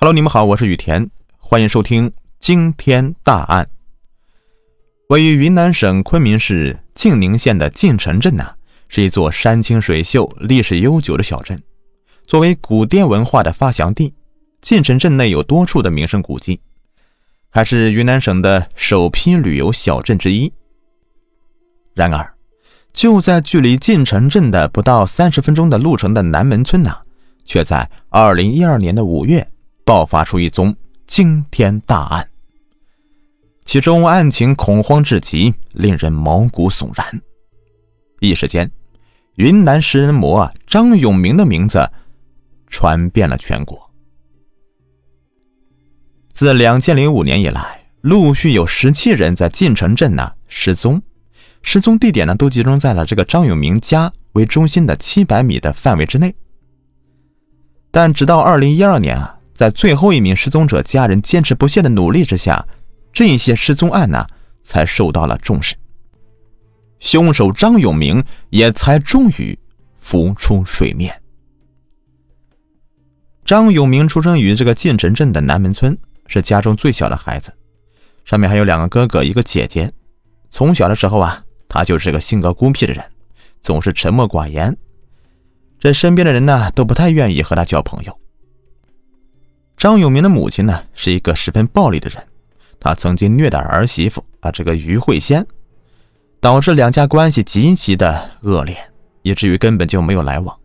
Hello，你们好，我是雨田，欢迎收听惊天大案。位于云南省昆明市晋宁县的晋城镇呢，是一座山清水秀、历史悠久的小镇。作为古滇文化的发祥地，晋城镇内有多处的名胜古迹，还是云南省的首批旅游小镇之一。然而，就在距离晋城镇的不到三十分钟的路程的南门村呢，却在二零一二年的五月。爆发出一宗惊天大案，其中案情恐慌至极，令人毛骨悚然。一时间，云南食人魔张永明的名字传遍了全国。自两千零五年以来，陆续有十七人在晋城镇呢失踪，失踪地点呢都集中在了这个张永明家为中心的七百米的范围之内。但直到二零一二年啊。在最后一名失踪者家人坚持不懈的努力之下，这些失踪案呢才受到了重视，凶手张永明也才终于浮出水面。张永明出生于这个晋城镇的南门村，是家中最小的孩子，上面还有两个哥哥一个姐姐。从小的时候啊，他就是个性格孤僻的人，总是沉默寡言，这身边的人呢都不太愿意和他交朋友。张永明的母亲呢，是一个十分暴力的人，她曾经虐待儿媳妇啊，这个于慧仙，导致两家关系极其的恶劣，以至于根本就没有来往。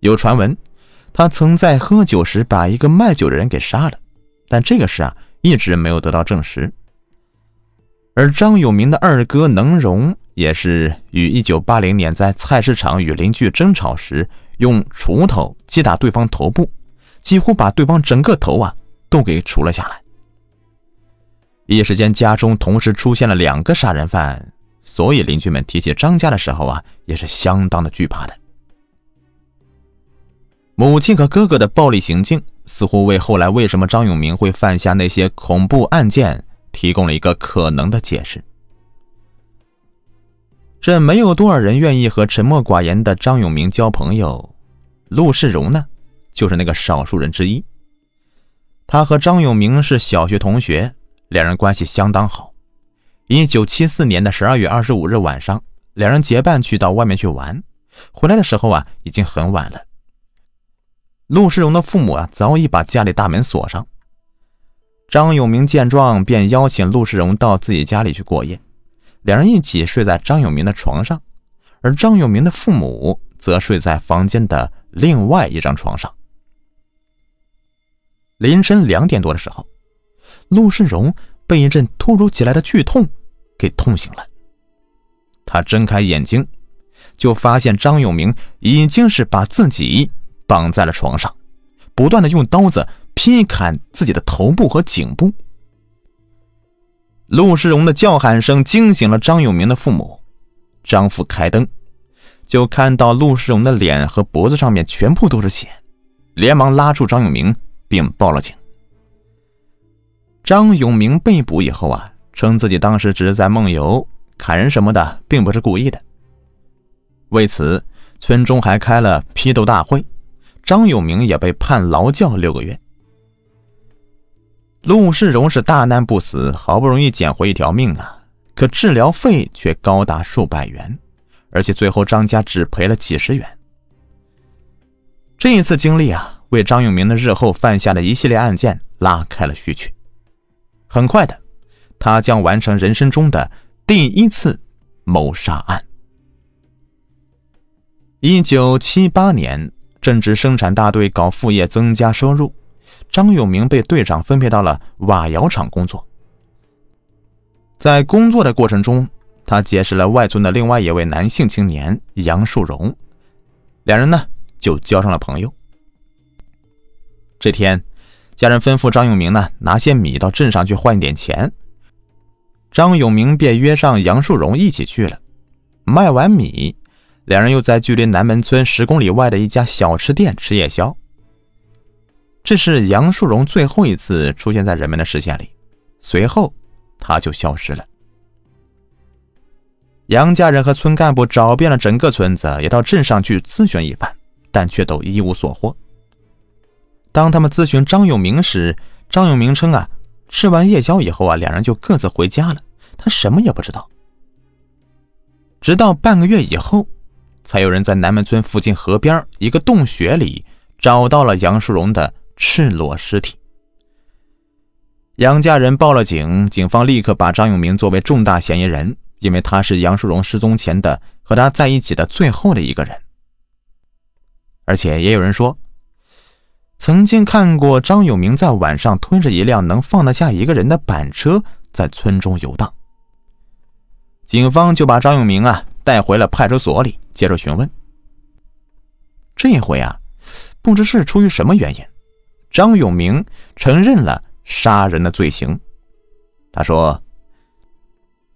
有传闻，他曾在喝酒时把一个卖酒的人给杀了，但这个事啊，一直没有得到证实。而张永明的二哥能荣，也是于一九八零年在菜市场与邻居争吵时，用锄头击打对方头部。几乎把对方整个头啊都给除了下来。一时间，家中同时出现了两个杀人犯，所以邻居们提起张家的时候啊，也是相当的惧怕的。母亲和哥哥的暴力行径，似乎为后来为什么张永明会犯下那些恐怖案件提供了一个可能的解释。这没有多少人愿意和沉默寡言的张永明交朋友，陆世荣呢？就是那个少数人之一。他和张永明是小学同学，两人关系相当好。一九七四年的十二月二十五日晚上，两人结伴去到外面去玩，回来的时候啊，已经很晚了。陆世荣的父母啊，早已把家里大门锁上。张永明见状，便邀请陆世荣到自己家里去过夜，两人一起睡在张永明的床上，而张永明的父母则睡在房间的另外一张床上。凌晨两点多的时候，陆世荣被一阵突如其来的剧痛给痛醒了。他睁开眼睛，就发现张永明已经是把自己绑在了床上，不断的用刀子劈砍自己的头部和颈部。陆世荣的叫喊声惊醒了张永明的父母，张父开灯，就看到陆世荣的脸和脖子上面全部都是血，连忙拉住张永明。并报了警。张永明被捕以后啊，称自己当时只是在梦游，砍人什么的，并不是故意的。为此，村中还开了批斗大会，张永明也被判劳教六个月。陆世荣是大难不死，好不容易捡回一条命啊，可治疗费却高达数百元，而且最后张家只赔了几十元。这一次经历啊。为张永明的日后犯下的一系列案件拉开了序曲。很快的，他将完成人生中的第一次谋杀案。一九七八年，正值生产大队搞副业增加收入，张永明被队长分配到了瓦窑厂工作。在工作的过程中，他结识了外村的另外一位男性青年杨树荣，两人呢就交上了朋友。这天，家人吩咐张永明呢拿些米到镇上去换点钱。张永明便约上杨树荣一起去了。卖完米，两人又在距离南门村十公里外的一家小吃店吃夜宵。这是杨树荣最后一次出现在人们的视线里，随后他就消失了。杨家人和村干部找遍了整个村子，也到镇上去咨询一番，但却都一无所获。当他们咨询张永明时，张永明称啊，吃完夜宵以后啊，两人就各自回家了，他什么也不知道。直到半个月以后，才有人在南门村附近河边一个洞穴里找到了杨淑荣的赤裸尸体。杨家人报了警，警方立刻把张永明作为重大嫌疑人，因为他是杨淑荣失踪前的和他在一起的最后的一个人。而且也有人说。曾经看过张永明在晚上推着一辆能放得下一个人的板车在村中游荡，警方就把张永明啊带回了派出所里接受询问。这回啊，不知是出于什么原因，张永明承认了杀人的罪行。他说，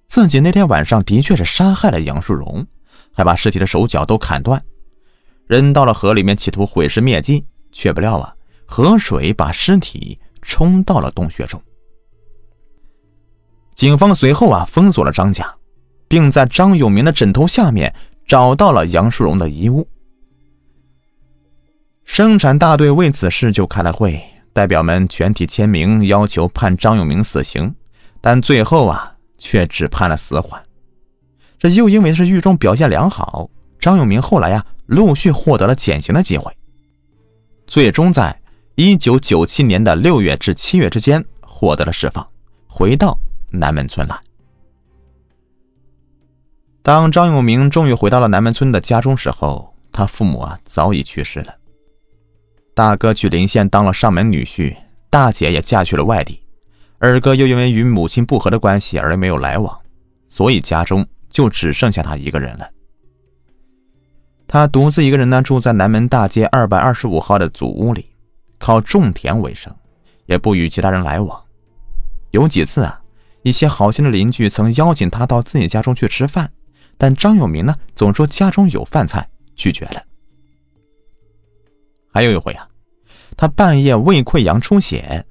自己那天晚上的确是杀害了杨树荣，还把尸体的手脚都砍断，扔到了河里面，企图毁尸灭迹。却不料啊，河水把尸体冲到了洞穴中。警方随后啊封锁了张家，并在张永明的枕头下面找到了杨淑荣的遗物。生产大队为此事就开了会，代表们全体签名要求判张永明死刑，但最后啊却只判了死缓。这又因为是狱中表现良好，张永明后来呀陆续获得了减刑的机会。最终在1997年的6月至7月之间获得了释放，回到南门村来。当张永明终于回到了南门村的家中时候，他父母啊早已去世了。大哥去临县当了上门女婿，大姐也嫁去了外地，二哥又因为与母亲不和的关系而没有来往，所以家中就只剩下他一个人了。他独自一个人呢，住在南门大街二百二十五号的祖屋里，靠种田为生，也不与其他人来往。有几次啊，一些好心的邻居曾邀请他到自己家中去吃饭，但张永明呢，总说家中有饭菜，拒绝了。还有一回啊，他半夜胃溃疡出血，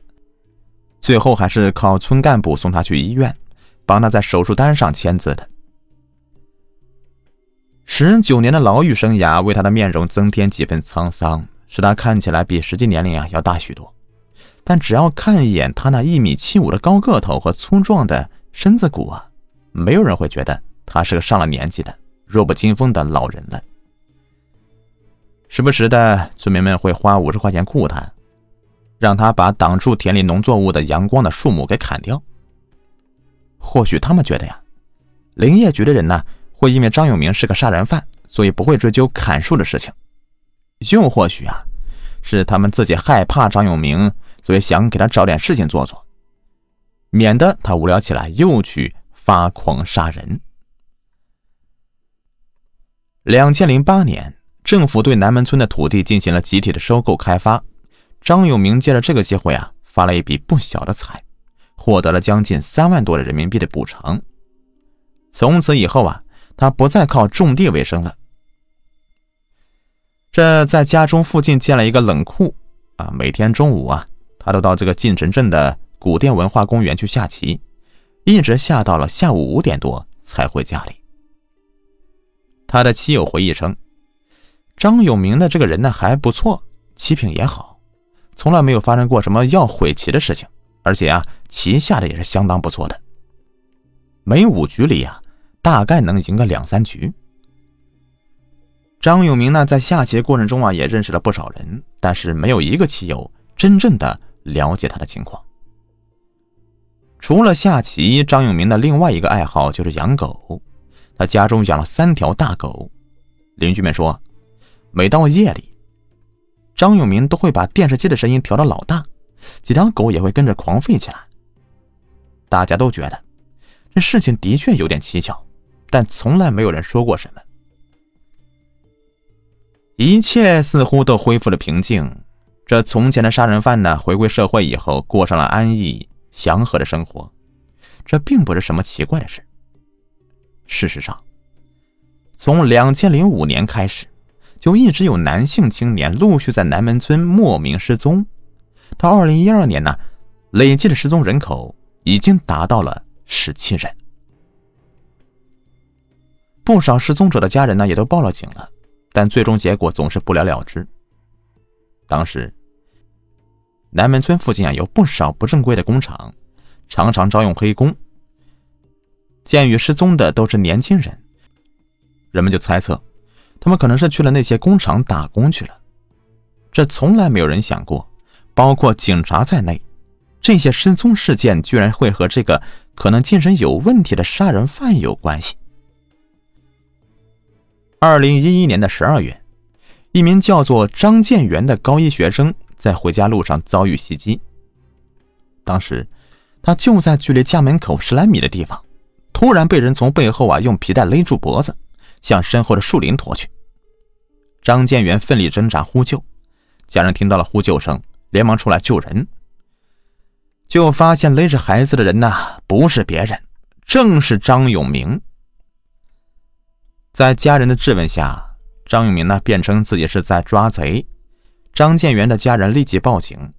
最后还是靠村干部送他去医院，帮他在手术单上签字的。十九年的牢狱生涯为他的面容增添几分沧桑，使他看起来比实际年龄啊要大许多。但只要看一眼他那一米七五的高个头和粗壮的身子骨啊，没有人会觉得他是个上了年纪的弱不禁风的老人了。时不时的，村民们会花五十块钱雇他，让他把挡住田里农作物的阳光的树木给砍掉。或许他们觉得呀，林业局的人呢。会因为张永明是个杀人犯，所以不会追究砍树的事情。又或许啊，是他们自己害怕张永明，所以想给他找点事情做做，免得他无聊起来又去发狂杀人。两千零八年，政府对南门村的土地进行了集体的收购开发，张永明借着这个机会啊，发了一笔不小的财，获得了将近三万多的人民币的补偿。从此以后啊。他不再靠种地为生了。这在家中附近建了一个冷库啊，每天中午啊，他都到这个晋城镇的古店文化公园去下棋，一直下到了下午五点多才回家里。他的妻友回忆称，张永明的这个人呢还不错，棋品也好，从来没有发生过什么要毁棋的事情，而且啊，棋下的也是相当不错的，每五局里呀。大概能赢个两三局。张永明呢，在下棋过程中啊，也认识了不少人，但是没有一个棋友真正的了解他的情况。除了下棋，张永明的另外一个爱好就是养狗。他家中养了三条大狗。邻居们说，每到夜里，张永明都会把电视机的声音调到老大，几条狗也会跟着狂吠起来。大家都觉得这事情的确有点蹊跷。但从来没有人说过什么，一切似乎都恢复了平静。这从前的杀人犯呢，回归社会以后，过上了安逸祥和的生活，这并不是什么奇怪的事。事实上，从两千零五年开始，就一直有男性青年陆续在南门村莫名失踪，到二零一二年呢，累计的失踪人口已经达到了十七人。不少失踪者的家人呢，也都报了警了，但最终结果总是不了了之。当时，南门村附近啊有不少不正规的工厂，常常招用黑工。鉴于失踪的都是年轻人，人们就猜测，他们可能是去了那些工厂打工去了。这从来没有人想过，包括警察在内，这些失踪事件居然会和这个可能精神有问题的杀人犯有关系。二零一一年的十二月，一名叫做张建元的高一学生在回家路上遭遇袭击。当时，他就在距离家门口十来米的地方。突然被人从背后啊用皮带勒住脖子，向身后的树林拖去。张建元奋力挣扎呼救，家人听到了呼救声，连忙出来救人。就发现勒着孩子的人呐，不是别人，正是张永明。在家人的质问下，张永明呢辩称自己是在抓贼。张建元的家人立即报警。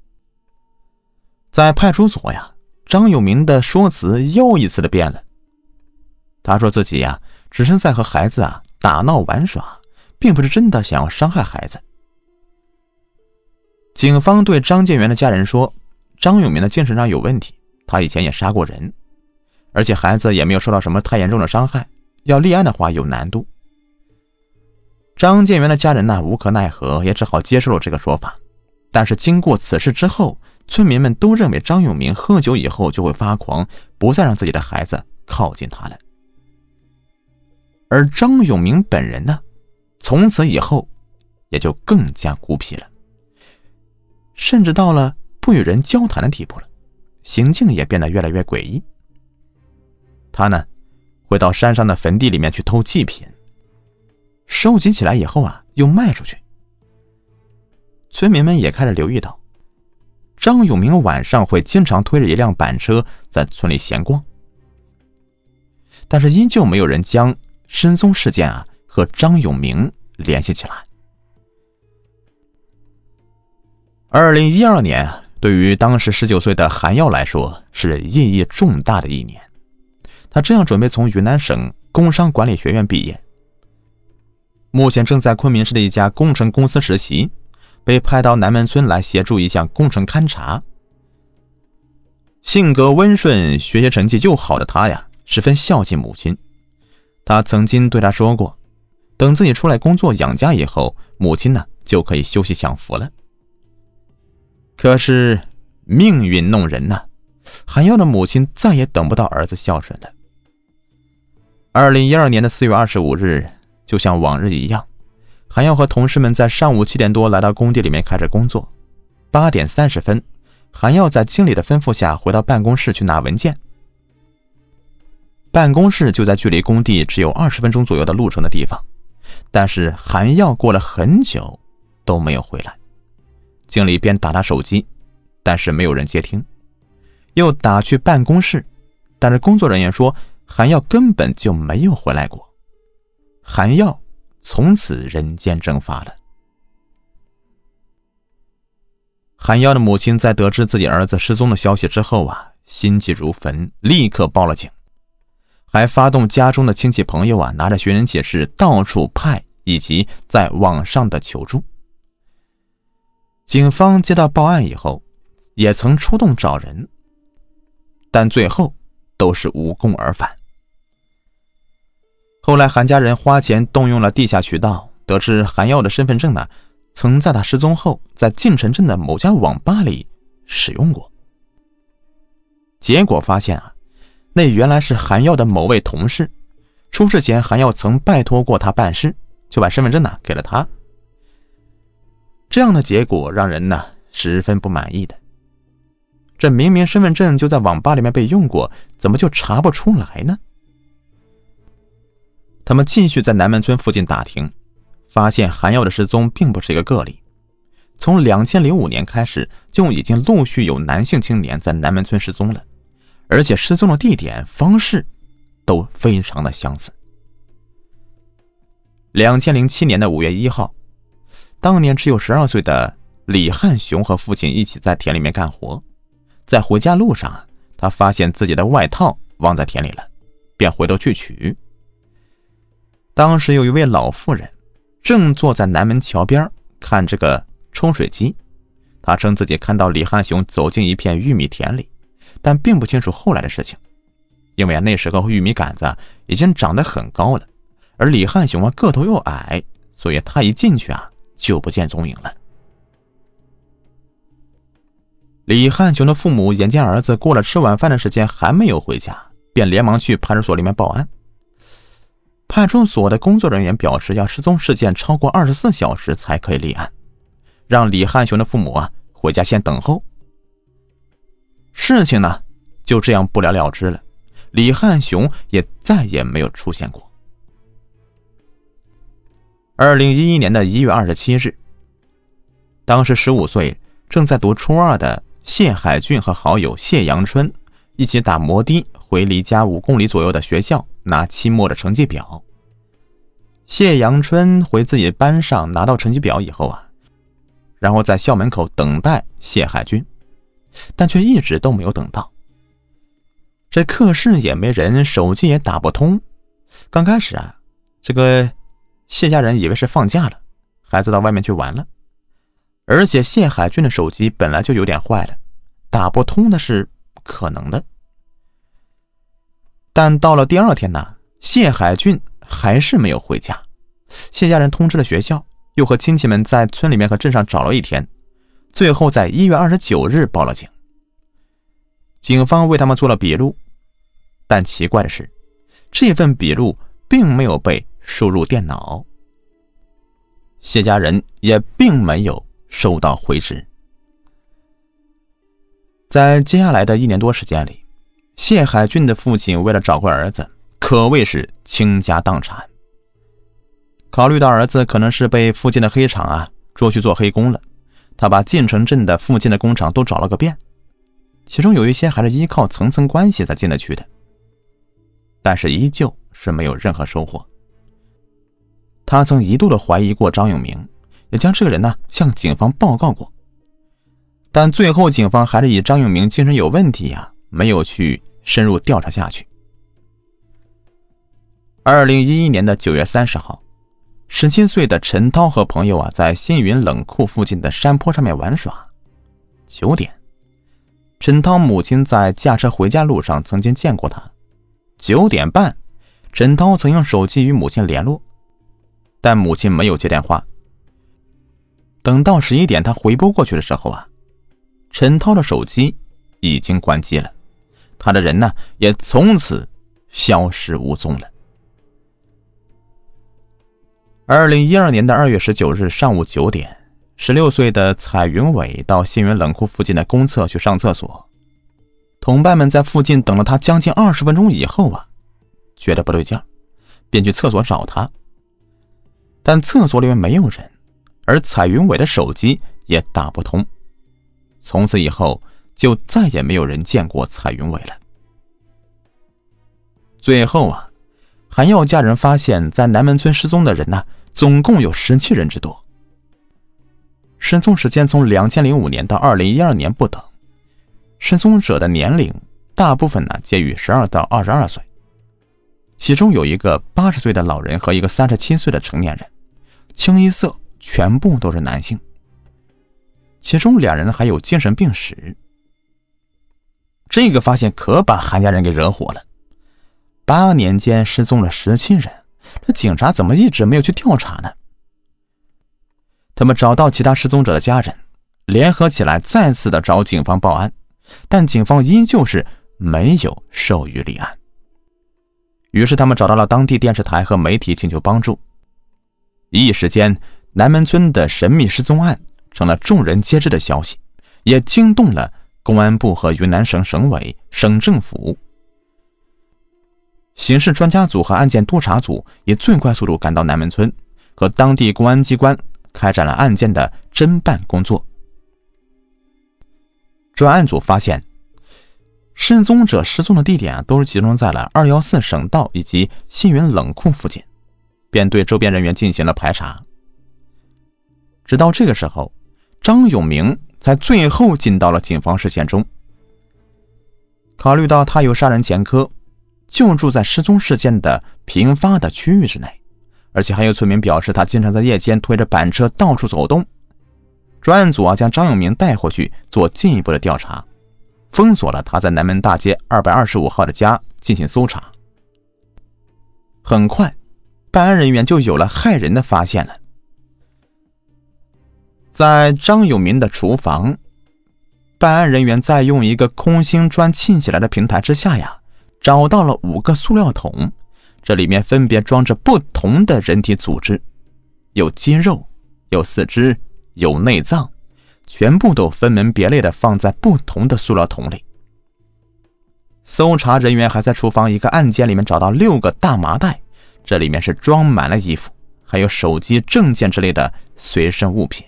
在派出所呀，张永明的说辞又一次的变了。他说自己呀，只是在和孩子啊打闹玩耍，并不是真的想要伤害孩子。警方对张建元的家人说，张永明的精神上有问题，他以前也杀过人，而且孩子也没有受到什么太严重的伤害，要立案的话有难度。张建元的家人呢，无可奈何，也只好接受了这个说法。但是经过此事之后，村民们都认为张永明喝酒以后就会发狂，不再让自己的孩子靠近他了。而张永明本人呢，从此以后也就更加孤僻了，甚至到了不与人交谈的地步了，行径也变得越来越诡异。他呢，会到山上的坟地里面去偷祭品，收集起来以后啊，又卖出去。村民们也开始留意到，张永明晚上会经常推着一辆板车在村里闲逛，但是依旧没有人将。失踪事件啊，和张永明联系起来。二零一二年，对于当时十九岁的韩耀来说是意义重大的一年。他正要准备从云南省工商管理学院毕业，目前正在昆明市的一家工程公司实习，被派到南门村来协助一项工程勘察。性格温顺、学习成绩又好的他呀，十分孝敬母亲。他曾经对他说过：“等自己出来工作养家以后，母亲呢就可以休息享福了。”可是命运弄人呐，韩耀的母亲再也等不到儿子孝顺了。二零一二年的四月二十五日，就像往日一样，韩耀和同事们在上午七点多来到工地里面开始工作。八点三十分，韩耀在经理的吩咐下回到办公室去拿文件。办公室就在距离工地只有二十分钟左右的路程的地方，但是韩耀过了很久都没有回来。经理便打他手机，但是没有人接听，又打去办公室，但是工作人员说韩耀根本就没有回来过。韩耀从此人间蒸发了。韩耀的母亲在得知自己儿子失踪的消息之后啊，心急如焚，立刻报了警。还发动家中的亲戚朋友啊，拿着寻人启事到处派，以及在网上的求助。警方接到报案以后，也曾出动找人，但最后都是无功而返。后来韩家人花钱动用了地下渠道，得知韩耀的身份证呢，曾在他失踪后在晋城镇的某家网吧里使用过。结果发现啊。那原来是韩耀的某位同事，出事前韩耀曾拜托过他办事，就把身份证呢给了他。这样的结果让人呢十分不满意的。这明明身份证就在网吧里面被用过，怎么就查不出来呢？他们继续在南门村附近打听，发现韩耀的失踪并不是一个个例，从两千零五年开始就已经陆续有男性青年在南门村失踪了。而且失踪的地点、方式都非常的相似。两千零七年的五月一号，当年只有十二岁的李汉雄和父亲一起在田里面干活，在回家路上，他发现自己的外套忘在田里了，便回头去取。当时有一位老妇人正坐在南门桥边看这个抽水机，她称自己看到李汉雄走进一片玉米田里，但并不清楚后来的事情，因为啊那时候玉米杆子已经长得很高了，而李汉雄啊个头又矮，所以他一进去啊就不见踪影了。李汉雄的父母眼见儿子过了吃晚饭的时间还没有回家，便连忙去派出所里面报案。派出所的工作人员表示，要失踪事件超过二十四小时才可以立案，让李汉雄的父母啊回家先等候。事情呢就这样不了了之了，李汉雄也再也没有出现过。二零一一年的一月二十七日，当时十五岁、正在读初二的谢海俊和好友谢阳春一起打摩的回离家五公里左右的学校。拿期末的成绩表。谢阳春回自己班上拿到成绩表以后啊，然后在校门口等待谢海军，但却一直都没有等到。这课室也没人，手机也打不通。刚开始啊，这个谢家人以为是放假了，孩子到外面去玩了。而且谢海军的手机本来就有点坏了，打不通的是可能的。但到了第二天呢，谢海俊还是没有回家。谢家人通知了学校，又和亲戚们在村里面和镇上找了一天，最后在一月二十九日报了警。警方为他们做了笔录，但奇怪的是，这份笔录并没有被输入电脑，谢家人也并没有收到回执。在接下来的一年多时间里。谢海俊的父亲为了找回儿子，可谓是倾家荡产。考虑到儿子可能是被附近的黑厂啊捉去做黑工了，他把晋城镇的附近的工厂都找了个遍，其中有一些还是依靠层层关系才进得去的，但是依旧是没有任何收获。他曾一度的怀疑过张永明，也将这个人呢向警方报告过，但最后警方还是以张永明精神有问题呀。没有去深入调查下去。二零一一年的九月三十号，十七岁的陈涛和朋友啊，在新云冷库附近的山坡上面玩耍。九点，陈涛母亲在驾车回家路上曾经见过他。九点半，陈涛曾用手机与母亲联络，但母亲没有接电话。等到十一点，他回拨过去的时候啊，陈涛的手机已经关机了。他的人呢，也从此消失无踪了。二零一二年的二月十九日上午九点，十六岁的彩云伟到新源冷库附近的公厕去上厕所，同伴们在附近等了他将近二十分钟以后啊，觉得不对劲便去厕所找他，但厕所里面没有人，而彩云伟的手机也打不通，从此以后。就再也没有人见过彩云伟了。最后啊，韩耀家人发现，在南门村失踪的人呢，总共有十七人之多。失踪时间从两千零五年到二零一二年不等，失踪者的年龄大部分呢介于十二到二十二岁，其中有一个八十岁的老人和一个三十七岁的成年人，清一色全部都是男性，其中两人还有精神病史。这个发现可把韩家人给惹火了。八年间失踪了十七人，这警察怎么一直没有去调查呢？他们找到其他失踪者的家人，联合起来再次的找警方报案，但警方依旧是没有授予立案。于是他们找到了当地电视台和媒体，请求帮助。一时间，南门村的神秘失踪案成了众人皆知的消息，也惊动了。公安部和云南省省委、省政府、刑事专家组和案件督查组以最快速度赶到南门村，和当地公安机关开展了案件的侦办工作。专案组发现，失踪者失踪的地点啊，都是集中在了二幺四省道以及新云冷库附近，便对周边人员进行了排查。直到这个时候，张永明。才最后进到了警方视线中。考虑到他有杀人前科，就住在失踪事件的频发的区域之内，而且还有村民表示他经常在夜间推着板车到处走动。专案组啊将张永明带回去做进一步的调查，封锁了他在南门大街二百二十五号的家进行搜查。很快，办案人员就有了骇人的发现了，在张永明的厨房，办案人员在用一个空心砖砌起来的平台之下呀，找到了五个塑料桶，这里面分别装着不同的人体组织，有肌肉，有四肢。有内脏，全部都分门别类的放在不同的塑料桶里。搜查人员还在厨房一个暗间里面找到六个大麻袋，这里面是装满了衣服，还有手机、证件之类的随身物品。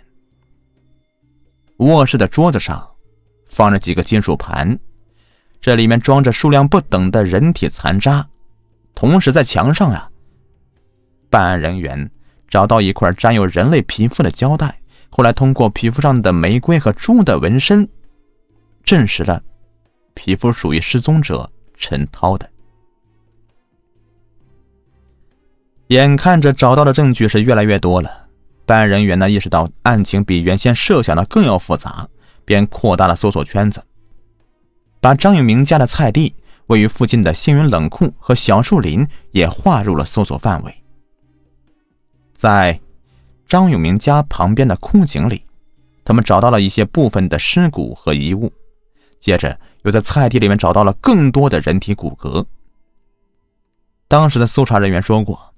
卧室的桌子上放着几个金属盘，这里面装着数量不等的人体残渣。同时，在墙上啊，办案人员找到一块沾有人类皮肤的胶带。后来通过皮肤上的玫瑰和猪的纹身，证实了皮肤属于失踪者陈涛的。眼看着找到的证据是越来越多了，办案人员呢意识到案情比原先设想的更要复杂，便扩大了搜索圈子，把张永明家的菜地、位于附近的星云冷库和小树林也划入了搜索范围，在。张永明家旁边的枯井里，他们找到了一些部分的尸骨和遗物，接着又在菜地里面找到了更多的人体骨骼。当时的搜查人员说过，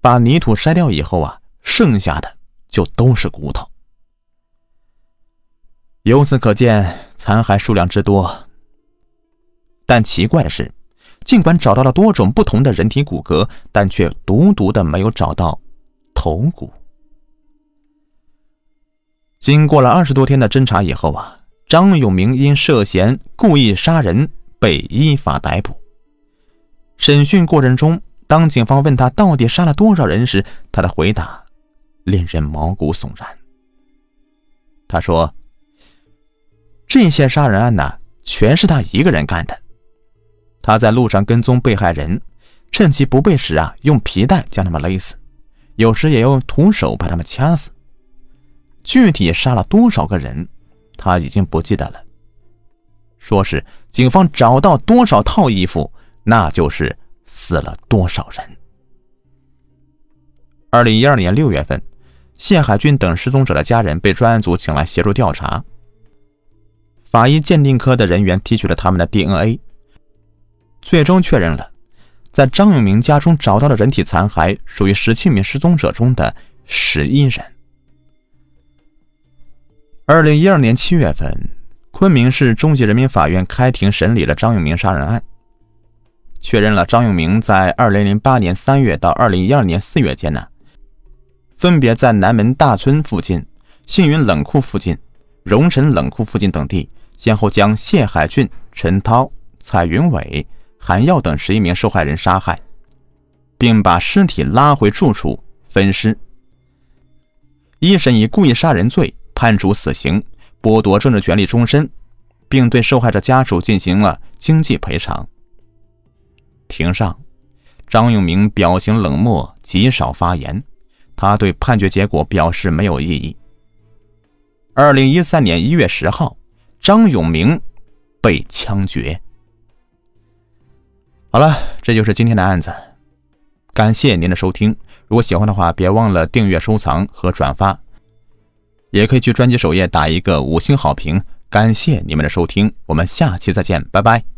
把泥土筛掉以后啊，剩下的就都是骨头。由此可见，残骸数量之多。但奇怪的是，尽管找到了多种不同的人体骨骼，但却独独的没有找到头骨。经过了二十多天的侦查以后啊，张永明因涉嫌故意杀人被依法逮捕。审讯过程中，当警方问他到底杀了多少人时，他的回答令人毛骨悚然。他说：“这些杀人案呢，全是他一个人干的。他在路上跟踪被害人，趁其不备时啊，用皮带将他们勒死，有时也用徒手把他们掐死。”具体杀了多少个人，他已经不记得了。说是警方找到多少套衣服，那就是死了多少人。二零一二年六月份，谢海军等失踪者的家人被专案组请来协助调查。法医鉴定科的人员提取了他们的 DNA，最终确认了，在张永明家中找到的人体残骸属于十七名失踪者中的十一人。二零一二年七月份，昆明市中级人民法院开庭审理了张永明杀人案，确认了张永明在二零零八年三月到二零一二年四月间呢，分别在南门大村附近、信云冷库附近、荣城冷库附近等地，先后将谢海俊、陈涛、蔡云伟、韩耀等十一名受害人杀害，并把尸体拉回住处分尸。一审以故意杀人罪。判处死刑，剥夺政治权利终身，并对受害者家属进行了经济赔偿。庭上，张永明表情冷漠，极少发言。他对判决结果表示没有异议。二零一三年一月十号，张永明被枪决。好了，这就是今天的案子。感谢您的收听，如果喜欢的话，别忘了订阅、收藏和转发。也可以去专辑首页打一个五星好评，感谢你们的收听，我们下期再见，拜拜。